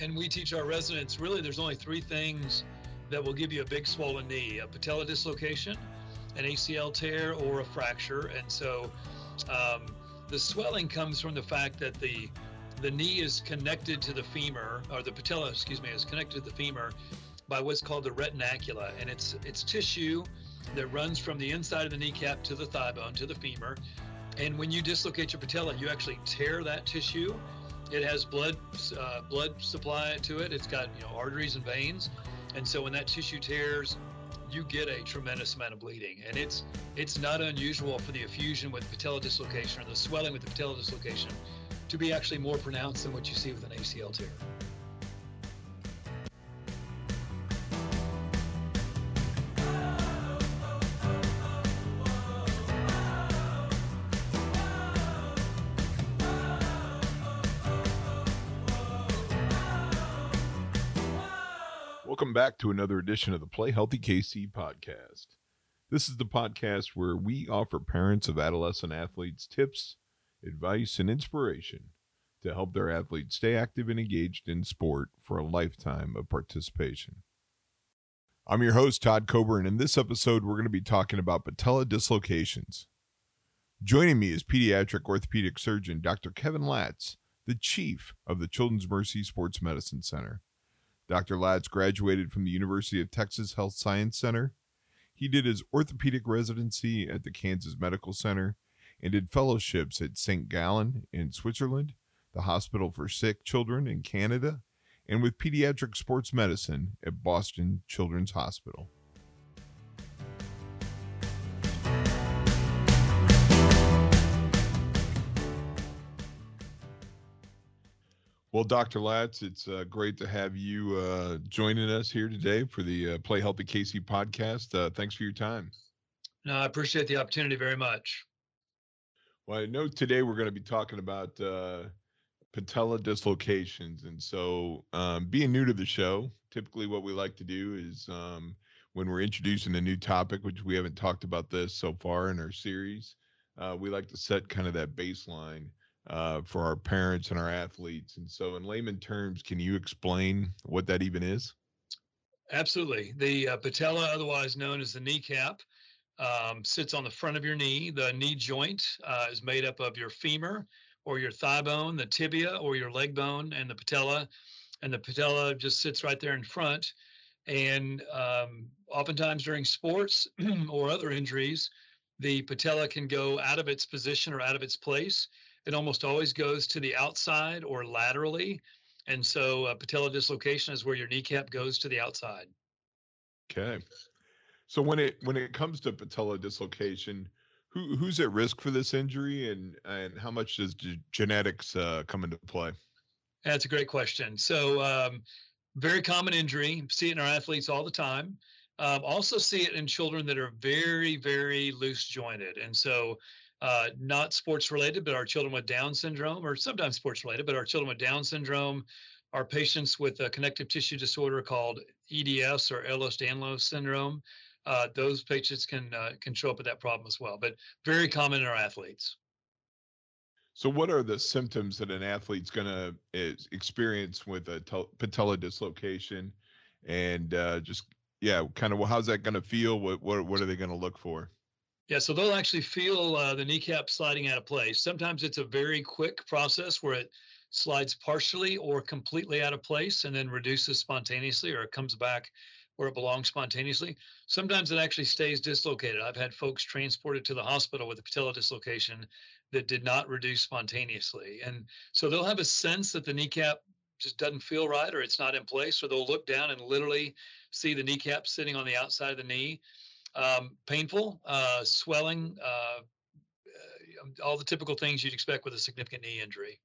and we teach our residents really there's only three things that will give you a big swollen knee: a patella dislocation, an ACL tear, or a fracture. And so, um, the swelling comes from the fact that the the knee is connected to the femur, or the patella, excuse me, is connected to the femur by what's called the retinacula, and it's it's tissue that runs from the inside of the kneecap to the thigh bone to the femur. And when you dislocate your patella, you actually tear that tissue. It has blood uh, blood supply to it. It's got you know arteries and veins, and so when that tissue tears, you get a tremendous amount of bleeding. And it's it's not unusual for the effusion with patella dislocation or the swelling with the patella dislocation to be actually more pronounced than what you see with an ACL tear. Welcome back to another edition of the Play Healthy KC podcast. This is the podcast where we offer parents of adolescent athletes tips, advice, and inspiration to help their athletes stay active and engaged in sport for a lifetime of participation. I'm your host, Todd Coburn, and in this episode, we're going to be talking about patella dislocations. Joining me is pediatric orthopedic surgeon Dr. Kevin Latz, the chief of the Children's Mercy Sports Medicine Center. Dr. Latz graduated from the University of Texas Health Science Center. He did his orthopedic residency at the Kansas Medical Center and did fellowships at St. Gallen in Switzerland, the Hospital for Sick Children in Canada, and with pediatric sports medicine at Boston Children's Hospital. Well, Dr. Latz, it's uh, great to have you uh, joining us here today for the uh, Play Healthy KC podcast. Uh, thanks for your time. No, I appreciate the opportunity very much. Well, I know today we're going to be talking about uh, patella dislocations. And so, um, being new to the show, typically what we like to do is um, when we're introducing a new topic, which we haven't talked about this so far in our series, uh, we like to set kind of that baseline uh, for our parents and our athletes. And so, in layman terms, can you explain what that even is? Absolutely. The uh, patella, otherwise known as the kneecap, um, sits on the front of your knee. The knee joint uh, is made up of your femur or your thigh bone, the tibia or your leg bone, and the patella. And the patella just sits right there in front. And um, oftentimes during sports or other injuries, the patella can go out of its position or out of its place it almost always goes to the outside or laterally. And so uh, patella dislocation is where your kneecap goes to the outside. Okay. So when it when it comes to patella dislocation, who who's at risk for this injury and and how much does g- genetics uh, come into play? That's a great question. So um, very common injury. See it in our athletes all the time. Um, also see it in children that are very very loose jointed, and so uh, not sports related, but our children with Down syndrome, or sometimes sports related, but our children with Down syndrome, our patients with a connective tissue disorder called EDS or Ehlers-Danlos syndrome, uh, those patients can uh, can show up with that problem as well. But very common in our athletes. So, what are the symptoms that an athlete's going to experience with a patella dislocation, and uh, just yeah, kind of well, how's that going to feel? What what what are they going to look for? Yeah, so they'll actually feel uh, the kneecap sliding out of place. Sometimes it's a very quick process where it slides partially or completely out of place and then reduces spontaneously or it comes back where it belongs spontaneously. Sometimes it actually stays dislocated. I've had folks transported to the hospital with a patella dislocation that did not reduce spontaneously. And so they'll have a sense that the kneecap just doesn't feel right or it's not in place, or they'll look down and literally see the kneecap sitting on the outside of the knee um, painful, uh, swelling, uh, uh, all the typical things you'd expect with a significant knee injury.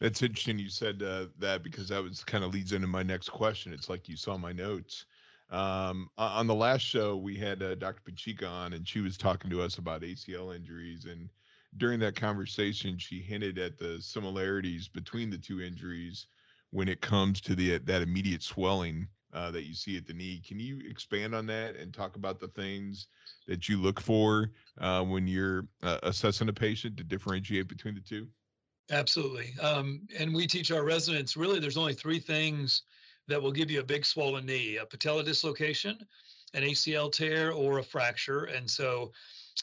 That's interesting. You said uh, that because that was kind of leads into my next question. It's like you saw my notes. Um, on the last show, we had uh, Dr. Pachica on, and she was talking to us about ACL injuries. And during that conversation, she hinted at the similarities between the two injuries when it comes to the that immediate swelling uh, that you see at the knee. Can you expand on that and talk about the things that you look for uh, when you're uh, assessing a patient to differentiate between the two? Absolutely. Um, and we teach our residents really there's only three things that will give you a big swollen knee a patella dislocation, an ACL tear, or a fracture. And so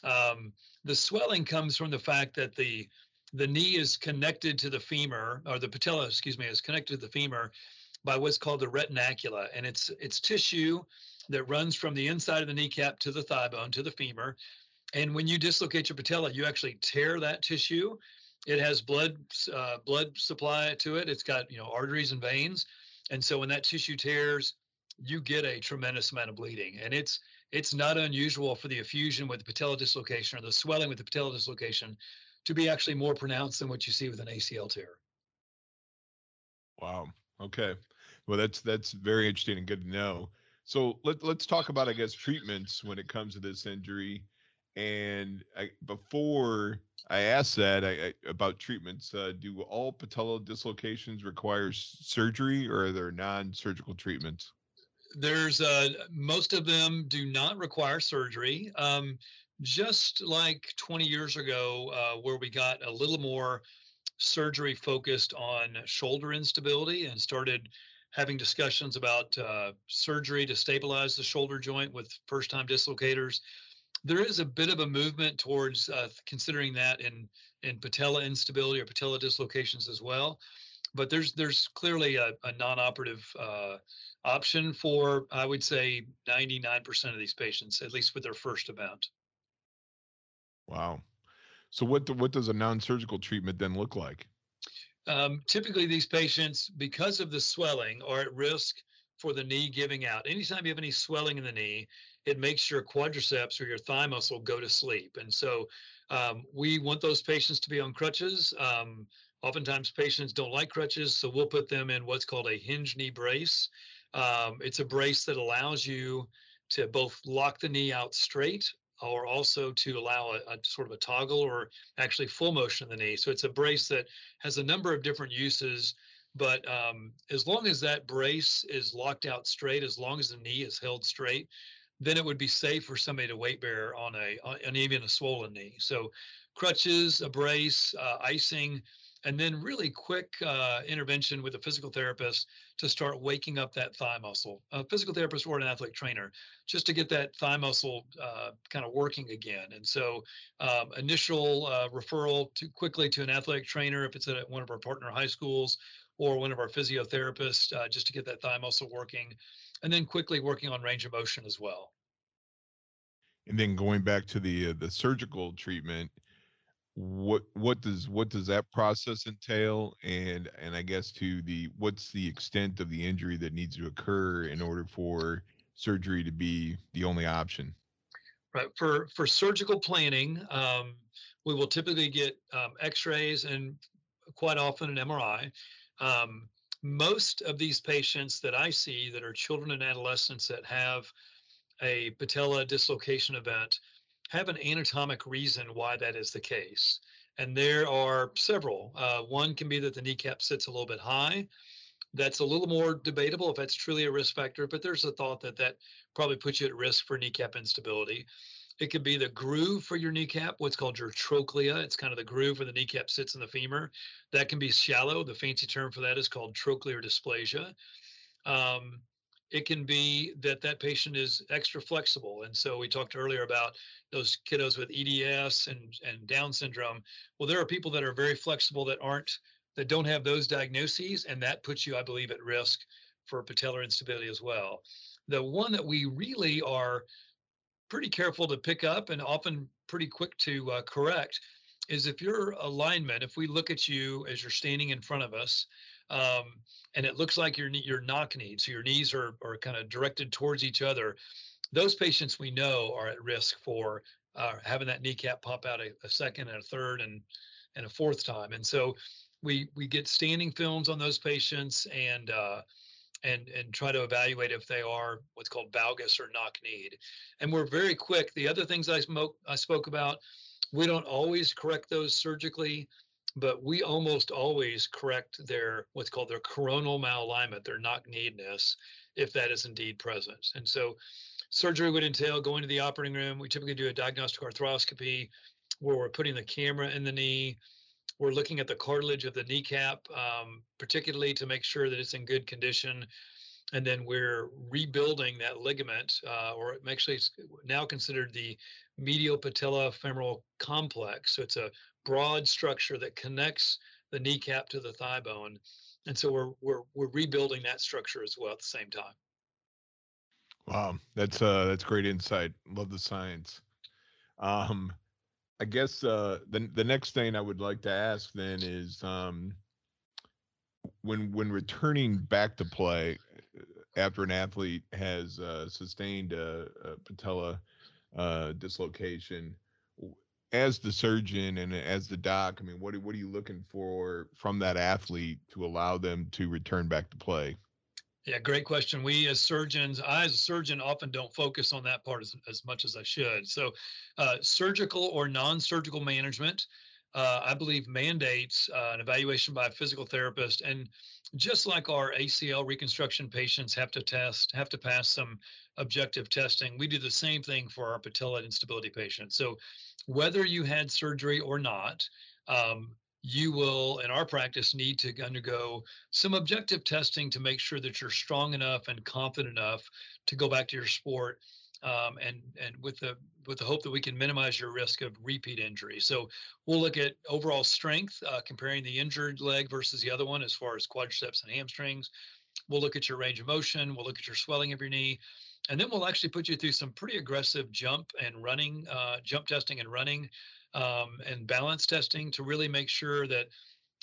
um, the swelling comes from the fact that the the knee is connected to the femur, or the patella, excuse me, is connected to the femur by what's called the retinacula, and it's it's tissue that runs from the inside of the kneecap to the thigh bone to the femur. And when you dislocate your patella, you actually tear that tissue. It has blood uh, blood supply to it. It's got you know arteries and veins, and so when that tissue tears, you get a tremendous amount of bleeding. And it's it's not unusual for the effusion with the patella dislocation or the swelling with the patella dislocation to be actually more pronounced than what you see with an ACL tear. Wow. Okay. Well, that's that's very interesting and good to know. So let let's talk about I guess treatments when it comes to this injury. And I, before I ask that I, I, about treatments, uh, do all patella dislocations require surgery, or are there non-surgical treatments? There's uh, most of them do not require surgery. Um, just like 20 years ago, uh, where we got a little more surgery focused on shoulder instability and started having discussions about uh, surgery to stabilize the shoulder joint with first time dislocators. There is a bit of a movement towards uh, considering that in, in patella instability or patella dislocations as well. But there's there's clearly a, a non-operative uh, option for I would say 99% of these patients, at least with their first event. Wow. So what what does a non-surgical treatment then look like? Um, typically, these patients, because of the swelling, are at risk for the knee giving out. Anytime you have any swelling in the knee, it makes your quadriceps or your thigh muscle go to sleep. And so um, we want those patients to be on crutches. Um, oftentimes, patients don't like crutches, so we'll put them in what's called a hinge knee brace. Um, it's a brace that allows you to both lock the knee out straight or also to allow a, a, sort of a toggle or actually full motion of the knee. So it's a brace that has a number of different uses, but um, as long as that brace is locked out straight, as long as the knee is held straight, then it would be safe for somebody to weight bear on a on even a swollen knee. So crutches, a brace, uh, icing, and then really quick uh, intervention with a physical therapist to start waking up that thigh muscle. A physical therapist or an athletic trainer, just to get that thigh muscle uh, kind of working again. And so, um, initial uh, referral to quickly to an athletic trainer if it's at one of our partner high schools or one of our physiotherapists, uh, just to get that thigh muscle working, and then quickly working on range of motion as well. And then going back to the uh, the surgical treatment, what what does what does that process entail? And and i guess to the what's the extent of the injury that needs to occur in order for surgery to be the only option? Right for for surgical planning um, we will typically get um, x-rays and quite often an mri um, most of these patients that i see that are children and adolescents that have a patella dislocation event have an anatomic reason why that is the case. And there are several. Uh, one can be that the kneecap sits a little bit high. That's a little more debatable if that's truly a risk factor, but there's a thought that that probably puts you at risk for kneecap instability. It could be the groove for your kneecap, what's called your trochlea. It's kind of the groove where the kneecap sits in the femur. That can be shallow. The fancy term for that is called trochlear dysplasia. Um, it can be that that patient is extra flexible. And so we talked earlier about those kiddos with EDS and, and Down syndrome. Well, there are people that are very flexible that aren't, that don't have those diagnoses, and that puts you, I believe, at risk for patellar instability as well. The one that we really are pretty careful to pick up and often pretty quick to uh, correct is if your alignment, if we look at you as you're standing in front of us, um, and it looks like your your knock knees, so your knees are are kind of directed towards each other. Those patients we know are at risk for uh, having that kneecap pop out a, a, second and a third and and a fourth time. And so we we get standing films on those patients and uh, and and try to evaluate if they are what's called valgus or knock kneed. And we're very quick. The other things I spoke I spoke about, we don't always correct those surgically but we almost always correct their what's called their coronal malalignment, their knock-kneedness, if that is indeed present. And so surgery would entail going to the operating room. We typically do a diagnostic arthroscopy where we're putting the camera in the knee. we're looking at the cartilage of the kneecap, um, particularly to make sure that it's in good condition. And then we're rebuilding that ligament, uh, or actually it's now considered the medial patella femoral complex. So it's a broad structure that connects the kneecap to the thigh bone. And so we're we're we're rebuilding that structure as well at the same time. Wow, that's uh that's great insight. Love the science. Um I guess uh the the next thing I would like to ask then is um when when returning back to play after an athlete has uh, sustained a, a patella uh, dislocation, as the surgeon and as the doc, I mean, what what are you looking for from that athlete to allow them to return back to play? Yeah, great question. We as surgeons, I as a surgeon often don't focus on that part as, as much as I should. So, uh, surgical or non surgical management, uh, I believe, mandates uh, an evaluation by a physical therapist. And just like our ACL reconstruction patients have to test, have to pass some objective testing, we do the same thing for our patella instability patients. So, whether you had surgery or not, um, you will, in our practice, need to undergo some objective testing to make sure that you're strong enough and confident enough to go back to your sport, um, and and with the with the hope that we can minimize your risk of repeat injury. So we'll look at overall strength, uh, comparing the injured leg versus the other one as far as quadriceps and hamstrings. We'll look at your range of motion. We'll look at your swelling of your knee. And then we'll actually put you through some pretty aggressive jump and running, uh, jump testing and running um, and balance testing to really make sure that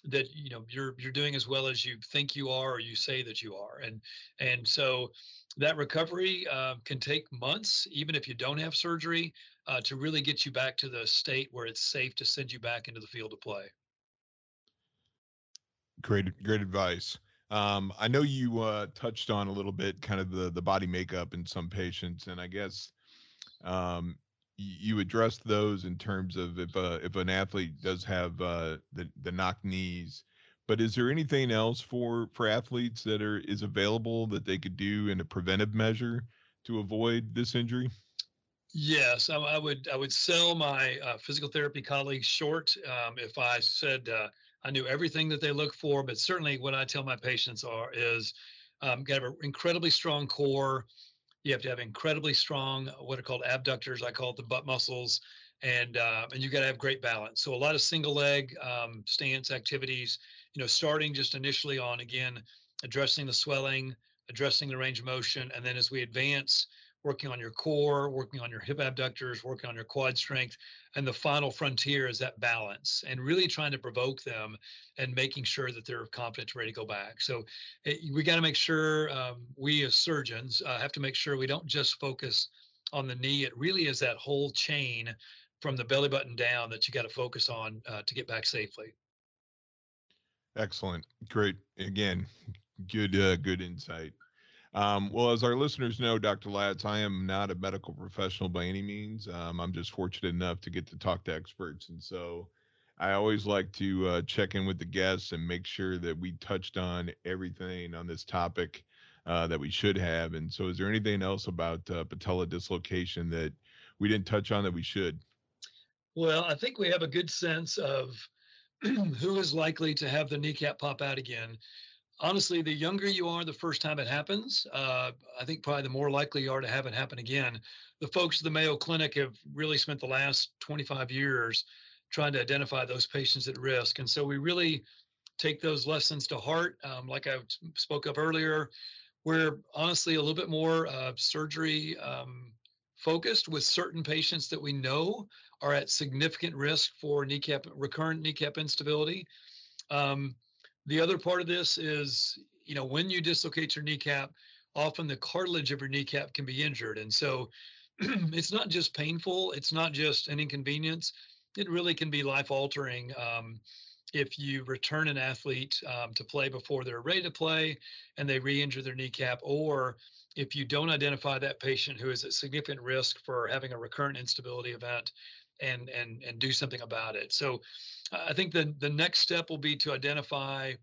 that you know you're you're doing as well as you think you are or you say that you are. And and so that recovery uh, can take months even if you don't have surgery uh, to really get you back to the state where it's safe to send you back into the field of play. Great great advice. Um, i know you uh, touched on a little bit kind of the the body makeup in some patients and i guess um, you addressed those in terms of if uh, if an athlete does have uh, the the knock knees, but is there anything else for for athletes that are is available that they could do in a preventive measure to avoid this injury? Yes, I, I would I would sell my uh, physical therapy colleagues short um, if I said uh, I knew everything that they look for, but certainly what I tell my patients are is um, got an incredibly strong core you have to have incredibly strong, what are called abductors. I call it the butt muscles, and uh, and you've got to have great balance. So a lot of single leg um, stance activities. You know, starting just initially on again addressing the swelling, addressing the range of motion, and then as we advance, working on your core, working on your hip abductors, working on your quad strength. And the final frontier is that balance and really trying to provoke them and making sure that they're confident, ready to go back. So it, we got to make sure um, we as surgeons uh, have to make sure we don't just focus on the knee. It really is that whole chain from the belly button down that you got to focus on uh, to get back safely. Excellent. Great. Again, good, uh, good insight. Um, well, as our listeners know, Dr. Latz, I am not a medical professional by any means. Um, I'm just fortunate enough to get to talk to experts. And so I always like to uh, check in with the guests and make sure that we touched on everything on this topic uh, that we should have. And so, is there anything else about uh, patella dislocation that we didn't touch on that we should? Well, I think we have a good sense of who is likely to have the kneecap pop out again honestly, the younger you are the first time it happens, uh, I think probably the more likely you are to have it happen again. The folks at the Mayo Clinic have really spent the last 25 years trying to identify those patients at risk. And so we really take those lessons to heart. Um, like I spoke of earlier, we're honestly a little bit more uh, surgery um, focused with certain patients that we know are at significant risk for kneecap recurrent kneecap instability. Um, the other part of this is, you know, when you dislocate your kneecap, often the cartilage of your kneecap can be injured. And so it's not just painful, it's not just an inconvenience. It really can be life altering um, if you return an athlete um, to play before they're ready to play and they re injure their kneecap, or if you don't identify that patient who is at significant risk for having a recurrent instability event and and and do something about it. So I think the the next step will be to identify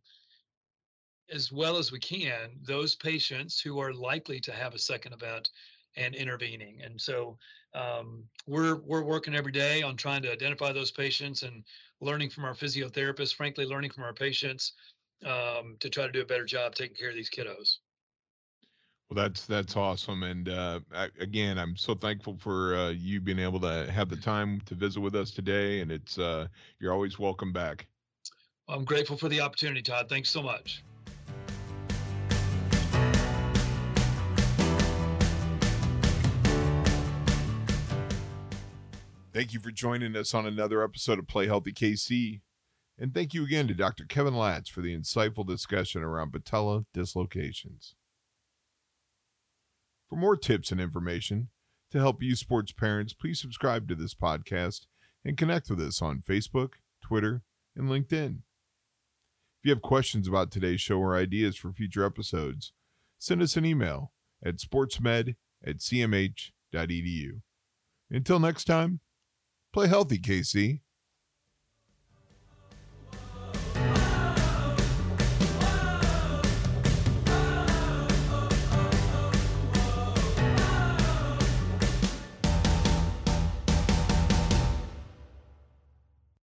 as well as we can those patients who are likely to have a second event and intervening. And so um, we're we're working every day on trying to identify those patients and learning from our physiotherapists, frankly, learning from our patients um, to try to do a better job taking care of these kiddos. Well, that's that's awesome, and uh, I, again, I'm so thankful for uh, you being able to have the time to visit with us today, and it's uh, you're always welcome back. I'm grateful for the opportunity, Todd. Thanks so much. Thank you for joining us on another episode of Play Healthy KC. And thank you again to Dr. Kevin Latz for the insightful discussion around patella dislocations. For more tips and information to help you sports parents, please subscribe to this podcast and connect with us on Facebook, Twitter, and LinkedIn. If you have questions about today's show or ideas for future episodes, send us an email at sportsmed at cmh.edu. Until next time, play healthy, KC.